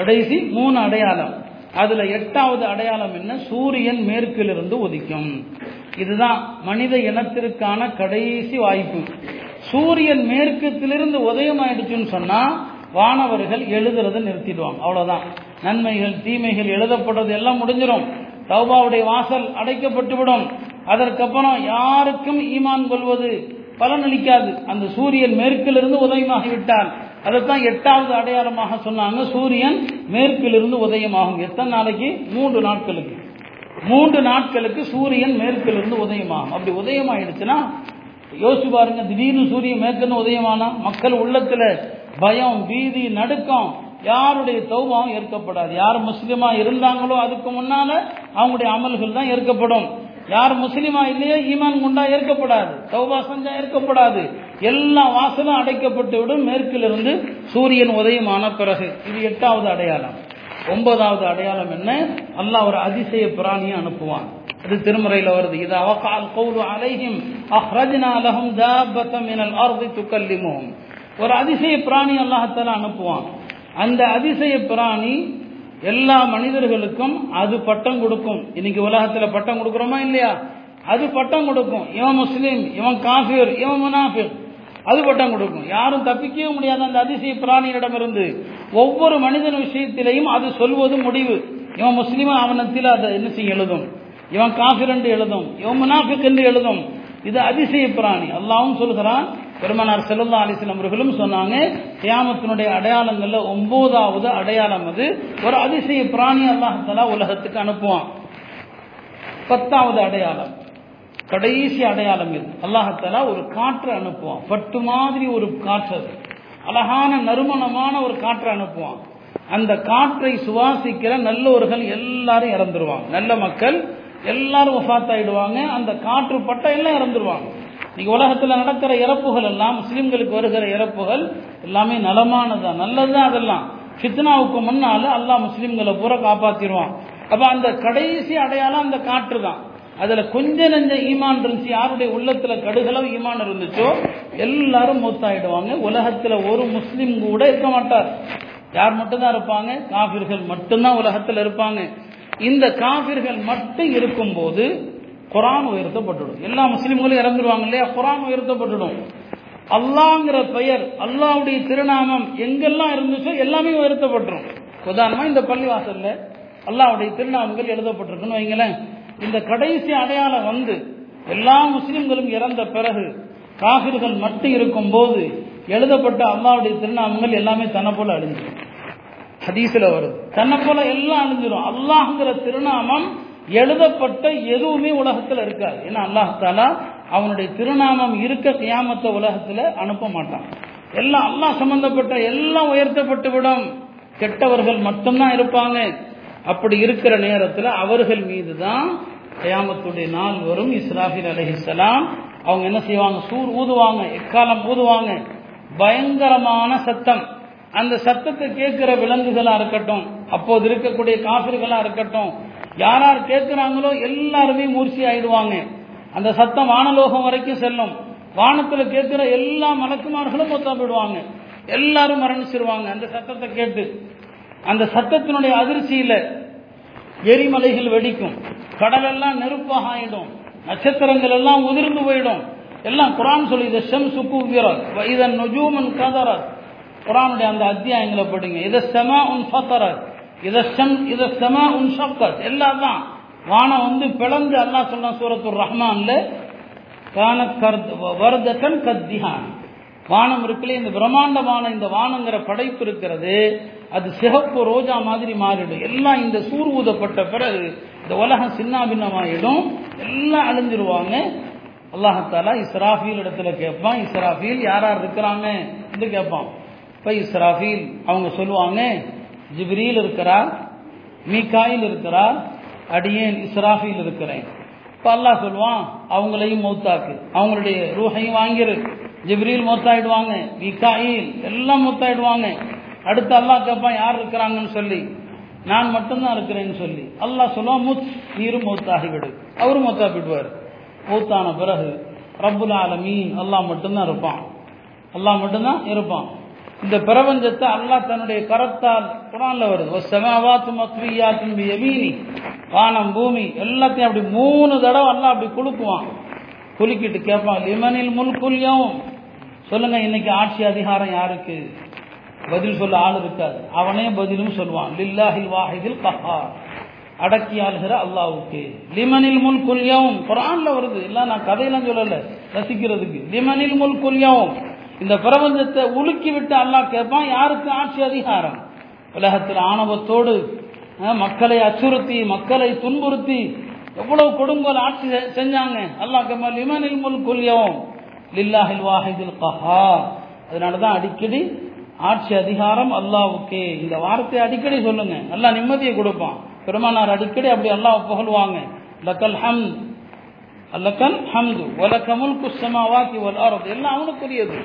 S1: கடைசி மூணு அடையாளம். அதுல எட்டாவது அடையாளம் என்ன? சூரியன் மேற்கிலிருந்து உதிக்கும். இதுதான் மனித இனத்திற்கான கடைசி வாய்ப்பு. சூரியன் மேற்கத்திலிருந்து உதயம் ஆயிடுச்சுன்னு சொன்னா வானவர்கள் எழுதுறதை நிறுத்திடுவாங்க. அவ்வளவுதான். நன்மைகள் தீமைகள் எழுதப்படுறது எல்லாம் முடிஞ்சிடும் தௌபாவுடைய வாசல் அடைக்கப்பட்டுவிடும். அதற்கப்புறம் யாருக்கும் ஈமான் கொள்வது பலனளிக்காது. அந்த சூரியன் மேற்கிலிருந்து உதயமாகிவிட்டால் அதைத்தான் எட்டாவது அடையாளமாக சொன்னாங்க. சூரியன் மேற்கிலிருந்து உதயமாகும். எத்தனை நாளைக்கு? மூன்று நாட்களுக்கு. மூன்று நாட்களுக்கு சூரியன் மேற்கிலிருந்து உதயமாகும். அப்படி உதயமாயிடுச்சுன்னா யோசிச்சு பாருங்க திடீர்னு சூரியன் மேற்குன்னு உதயமானா மக்கள் உள்ளத்துல பயம் பீதி நடுக்கம் யாருடைய தௌபாவும் ஏற்கப்படாது. யார் முஸ்லீமா இருந்தாங்களோ அதுக்கு முன்னால அவங்களுடைய அமல்கள் தான் ஏற்கப்படும். யார் முஸ்லீமா இல்லையோ ஈமான் கொண்டா ஏற்கப்படாது தௌபா செஞ்சா ஏற்கப்படாது. எல்லா வாசலும் அடைக்கப்பட்டு விடும் மேற்கிலிருந்து சூரியன் உதயமான பிறகு. இது எட்டாவது அடையாளம். ஒன்பதாவது அடையாளம் என்ன? அல்லாஹ் ஒரு அதிசய பிராணியை அனுப்புவான். இது திருமறையில் வருது. இது அவகால் கௌலு அலைஹிம் அஹ்ரஜ்னா லஹும் தாபத்தம் மினல் அர்தி துக்கல்லிமுஹும் ஒரு அதிசய பிராணி அல்லாஹத்தால அனுப்புவான். அந்த அதிசய பிராணி எல்லா மனிதர்களுக்கும் அது பட்டம் கொடுக்கும். இன்னைக்கு உலகத்துல பட்டம் கொடுக்குறோமா இல்லையா? அது பட்டம் கொடுக்கும். இவன் முஸ்லீம் இவன் காஃபிர் இவன் முனாஃபிர். அது பட்டம் கொடுக்கும். யாரும் தப்பிக்கவே முடியாது அந்த அதிசய பிராணியிடமிருந்து ஒவ்வொரு மனிதன் விஷயத்திலையும் அது சொல்வது முடிவு. இவன் முஸ்லீமா அவனத்தில் அதை என்ன செய்ய எழுதும். இவன் காஃபிர் என்று எழுதும். இவன் முனாஃபிக் என்று எழுதும். இது அதிசய பிராணி. அல்லாவும் சொல்கிறான் பெருமனார் செல்லல்லா அலிசன் அவர்களும் சொன்னாங்க கியாமத்தினுடைய அடையாளங்கள்ல ஒன்பதாவது அடையாளம் அது. ஒரு அதிசய பிராணி அல்லாஹலா உலகத்துக்கு அனுப்புவான். பத்தாவது அடையாளம். கடைசி அடையாளம் இது. அல்லாஹத்தாலா ஒரு காற்று அனுப்புவான். பட்டு மாதிரி ஒரு காற்று அது. அழகான நறுமணமான ஒரு காற்றை அனுப்புவான். அந்த காற்றை சுவாசிக்கிற நல்லோர்கள் எல்லாரும் இறந்துருவாங்க. நல்ல மக்கள் எல்லாரும் ஒஃபாத்தாயிடுவாங்க அந்த காற்று பட்ட எல்லாம் இறந்துருவாங்க. இன்னைக்கு உலகத்தில் நடக்கிற இறப்புகள் எல்லாம் முஸ்லீம்களுக்கு வருகிற இறப்புகள் எல்லாமே நலமானதான் நல்லதுதான் அதெல்லாம். ஃபித்னாவுக்கு முன்னால் அல்லாஹ் முஸ்லீம்களை பூரா காப்பாற்றிடுவான் அப்போ அந்த கடைசி அடையாளம் அந்த காற்று தான் அதில் கொஞ்ச நெஞ்ச ஈமான் இருந்துச்சு யாருடைய உள்ளத்தில் கடுகளவு ஈமான் இருந்துச்சோ எல்லாரும் மூத்தாயிடுவாங்க. உலகத்தில் ஒரு முஸ்லீம் கூட இருக்க மாட்டார். யார் மட்டும்தான் இருப்பாங்க? காபிர்கள் மட்டும்தான் உலகத்தில் இருப்பாங்க. இந்த காபிர்கள் மட்டும் இருக்கும்போது குரான் உயர்த்தப்பட்டுடும். எல்லா முஸ்லீம்களும் இறந்துருவாங்க இல்லையா? குரான் உயர்த்தப்பட்டுடும். அல்லாங்கிற பெயர் அல்லாவுடைய திருநாமம் எங்கெல்லாம் இருந்துச்சோ எல்லாமே உயர்த்தப்பட்டுரும். உதாரணமா இந்த பள்ளிவாசல்ல அல்லாவுடைய திருநாமங்கள் எழுதப்பட்டிருக்குன்னு வைங்களேன். இந்த கடைசி அடையாளம் வந்து எல்லா முஸ்லிம்களும் இறந்த பிறகு காகிர்கள் மட்டும் இருக்கும் போது எழுதப்பட்ட அல்லாவுடைய திருநாமங்கள் எல்லாமே தன்னை போல அழிஞ்சிடும் ஹதீஸ்ல வருது. தன்னை போல எல்லாம் அழிஞ்சிடும் அல்லாஹுங்கிற திருநாமம் எழுதப்பட்ட எதுவுமே உலகத்தில் இருக்காது. ஏன்னா அல்லாஹாலா அவனுடைய திருநாமம் இருக்க கியாமத்த உலகத்தில் அனுப்ப மாட்டான். எல்லாம் அல்லாஹ் சம்பந்தப்பட்ட எல்லாம் உயர்த்தப்பட்டு விடும். கெட்டவர்கள் மட்டும்தான் இருப்பாங்க. அப்படி இருக்கிற நேரத்தில் அவர்கள் மீது தான் கயாமத்துடைய நாள் வரும். இஸ்ராஃபில் அலஹிசலாம் அவங்க என்ன செய்வாங்க? சூர் ஊதுவாங்க. எக்காலம் ஊதுவாங்க? பயங்கரமான சத்தம். அந்த சத்தத்தை கேட்கிற விலங்குகளாக இருக்கட்டும் அப்போது இருக்கக்கூடிய காபிர்களா இருக்கட்டும் யார் யார் கேட்கிறாங்களோ எல்லாருமே மூர்ச்சி ஆயிடுவாங்க. அந்த சத்தம் வானலோகம் வரைக்கும் செல்லும். வானத்துல கேட்கிற எல்லா மலக்குமார்களும் மொத்தம் போயிடுவாங்க. எல்லாரும் மரணிச்சிருவாங்க. அந்த சத்தத்தை கேட்டு. அந்த சத்தத்தினுடைய அதிர்ச்சியில எரிமலைகள் வெடிக்கும். கடலெல்லாம் நெருப்பாக ஆயிடும். நட்சத்திரங்கள் எல்லாம் உதிர்ந்து போயிடும். எல்லாம் குரான் சொல்லி இதை ஷம் சுக்கு இதன் நுஜூமன் கதரத். குரானுடைய அந்த அத்தியாயங்களை படிங்க. இதை செமா உன் ஃபத்தரத். இதை ஷம் செம உன் ஷக்கத் எல்லாம் தான் வானம் வந்து பிளந்து அல்லாஹ் சொன்ன சூரத்துர் ரஹ்மான்ல கர்த் வர்தகன் கத்திஹான். வானம் இருக்குல்ல இந்த பிரம்மாண்டமான இந்த வானங்கிற படைப்பு இருக்கிறது அது சிகப்பு ரோஜா மாதிரி மாறிடும். எல்லாம் இந்த சூர் ஊதப்பட்ட பிறகு இந்த உலகம் சின்னாபின்னமாயிடும் எல்லாம் அழிஞ்சிருவாங்க. அல்லாஹாலா இஸ்ராஃபீல் இடத்துல கேட்பான். இஸ்ராஃபீல் யார் யார் இருக்கிறாங்க என்று கேட்பான். இப்போ இஸ்ராஃபீல் அவங்க சொல்லுவாங்க ஜிப்ரீல் இருக்கிறார் மீகாயில் இருக்கிறார் அடியேன் இஸ்ராஃபில் இருக்கிறேன். இப்போ அல்லாஹ் சொல்லுவான் அவங்களையும் மௌத்தாக்கு. அவங்களுடைய ரூஹையும் வாங்கிரு. ஜிப்ரீல் மௌத்தாயிடுவாங்க மீகாயில் எல்லாம் மௌத்தாயிடுவாங்க. அடுத்து அல்லாஹ் கேட்பான் யார் இருக்கிறாங்கன்னு சொல்லி. நான் மட்டும்தான் இருக்கிறேன்னு சொல்லி. அல்லாஹ் சொல்லுவான் முத் நீரும் மௌத்தாகிவிடு. அவரும் மௌத்தாப்பிடுவார் மௌத்தான பிறகு ரப்புல் ஆலமீன் அல்லாஹ் மட்டும்தான் இருப்பான். அல்லாஹ் மட்டும்தான் இருப்பான். இந்த பிரபஞ்சத்தை அல்லாஹ் தன்னுடைய கரத்தால் குரான்ல வருது. செமாவாத்து மத்வியாத்தும் எமீனி வானம் பூமி எல்லாத்தையும் அப்படி மூணு தடவை அல்லாஹ் அப்படி குலுக்குவான். குலுக்கிட்டு கேட்பான் லிமனில் முல்குல்யம் சொல்லுங்க இன்னைக்கு ஆட்சி அதிகாரம் யாருக்கு? பதில் சொல்ல ஆள் இருக்காது. அவனே பதிலும் சொல்லுவான் லில்லாஹில் வாஹிதில் கஹார். அடக்கி ஆளுகிற அல்லாவுக்கு லிமனில் முல் குல்யம் குரான்ல வருது. இல்ல நான் கதையெல்லாம் சொல்லல. ரசிக்கிறதுக்கு. லிமனில் முல் குல்யம் இந்த பிரபஞ்சத்தை உலுக்கி விட்டு அல்லாஹ் கேட்பான் யாருக்கு? ஆட்சி அதிகாரம். உலகத்தில் ஆணவத்தோடு மக்களை அச்சுறுத்தி மக்களை துன்புறுத்தி எவ்வளவு கொடுங்கோல் ஆட்சி செஞ்சாங்க. அல்லாஹ் கேட்பான் லிமனில் முல் குல்யவும் லில்லாஹில் வாஹிதில் கஹா அதனாலதான் அடிக்கடி ஆட்சி அதிகாரம் அல்லாவுக்கே இந்த வார்த்தையை அடிக்கடி சொல்லுங்க. நல்லா நிம்மதியை கொடுப்பான். பெருமானார் அடிக்கடி அப்படி அல்லாஹ் புகழ்வாங்க. லக்கல் ஹம் அல்லக்கல் ஹம்து ஒலக்க முல்கு வாக்கி ஒல் அர்த். எல்லாம் அவனுக்குரியது.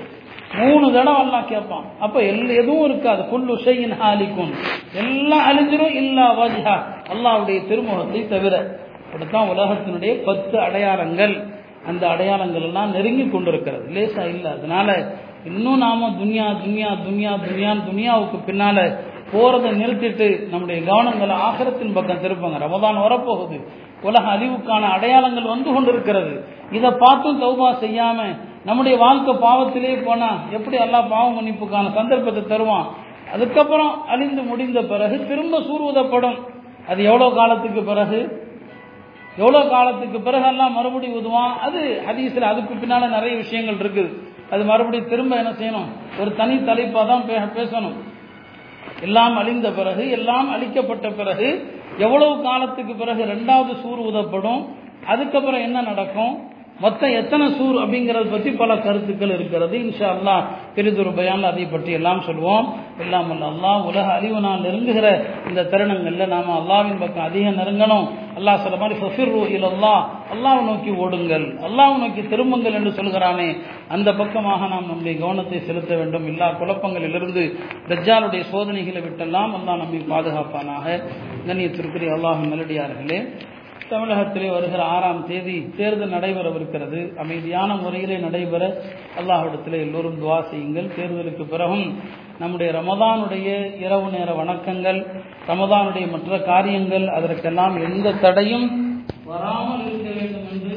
S1: மூணு தடவை எல்லாம் கேட்பான். அப்ப எல் எதுவும் இருக்காது. புல்லு செய்யின் ஹாலிக்கும் எல்லாம் அழிஞ்சிரும் இல்லா வஜ்ஹா. அல்லாவுடைய திருமுகத்தை தவிர. அப்படித்தான் உலகத்தினுடைய பத்து அடையாளங்கள். அந்த அடையாளங்கள் எல்லாம் நெருங்கி கொண்டிருக்கிறது. லேசா இல்லை. அதனால இன்னும் நாம துன்யா துன்யா துன்யா துன்யான் துன்யாவுக்கு பின்னால போறதை நிறுத்திட்டு நம்முடைய கவனங்களை ஆகரத்தின் பக்கம் திருப்பாங்க. ரமதான் வரப்போகுது. உலக அழிவுக்கான அடையாளங்கள் வந்து கொண்டிருக்கிறது. இதை பார்த்தும் தௌபா செய்யாம நம்முடைய வாழ்க்கை பாவத்திலே போனா எப்படி எல்லாம் பாவ மன்னிப்புக்கான சந்தர்ப்பத்தை தருவான்? அதுக்கப்புறம் அழிந்து முடிந்த பிறகு திரும்ப சூர்வதப்படும். அது எவ்வளோ காலத்துக்கு பிறகு? எவ்வளோ காலத்துக்கு பிறகு எல்லாம் மறுபடியும் உதுவான் அது ஹதீஸில் அதுக்கு பின்னால நிறைய விஷயங்கள் இருக்குது. அது மறுபடியும் திரும்ப என்ன செய்யணும்? ஒரு தனி தலைப்பாக தான் பேசணும். எல்லாம் அழிந்த பிறகு எல்லாம் அழிக்கப்பட்ட பிறகு எவ்வளவு காலத்துக்கு பிறகு ரெண்டாவது சூர் உதப்படும் அதுக்கப்புறம் என்ன நடக்கும்? மொத்தம் எத்தனை சூர் அப்படிங்கறத பத்தி பல கருத்துக்கள் இருக்கிறது. இன்ஷா அல்லா பெரிதொரு பயான் அதை பற்றி எல்லாம் சொல்லுவோம் எல்லாம் அல்லா அல்லாஹ் உலக அறிவு நான் நெருங்குகிற இந்த தருணங்கள்ல நாம அல்லாவின் பக்கம் அதிகம் நெருங்கணும். அல்லாஹ் சொல்ல மாதிரி ஃபஃபிர்ரு இலல்லா அல்லாஹ் நோக்கி ஓடுங்கள். அல்லாஹ் நோக்கி திரும்புங்கள் என்று சொல்கிறானே. அந்த பக்கமாக நாம் நம்முடைய கவனத்தை செலுத்த வேண்டும். எல்லா குழப்பங்களிலிருந்து தஜ்ஜாலுடைய சோதனைகளை விட்டெல்லாம் அல்லாஹ் நம்மை பாதுகாப்பானாக. கண்ணியத்திற்குரிய அல்லாஹ் மெலடியார்களே தமிழகத்திலே வருகிற ஆறாம் தேதி தேர்தல் நடைபெறவிருக்கிறது. அமைதியான முறையிலே நடைபெற அல்லாஹிடத்திலே எல்லோரும் துவா செய்யுங்கள். தேர்தலுக்கு பிறகும் நம்முடைய ரமதானுடைய இரவு நேர வணக்கங்கள் ரமதானுடைய மற்ற காரியங்கள் அதற்கெல்லாம் எந்த தடையும் வராமல் இருக்க வேண்டும் என்று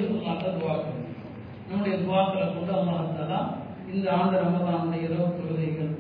S1: நம்முடைய துவாக்களை கொண்டு அல்லாஹ் இந்த ஆண்டு ரமதானுடைய இரவு தொழுகைகள்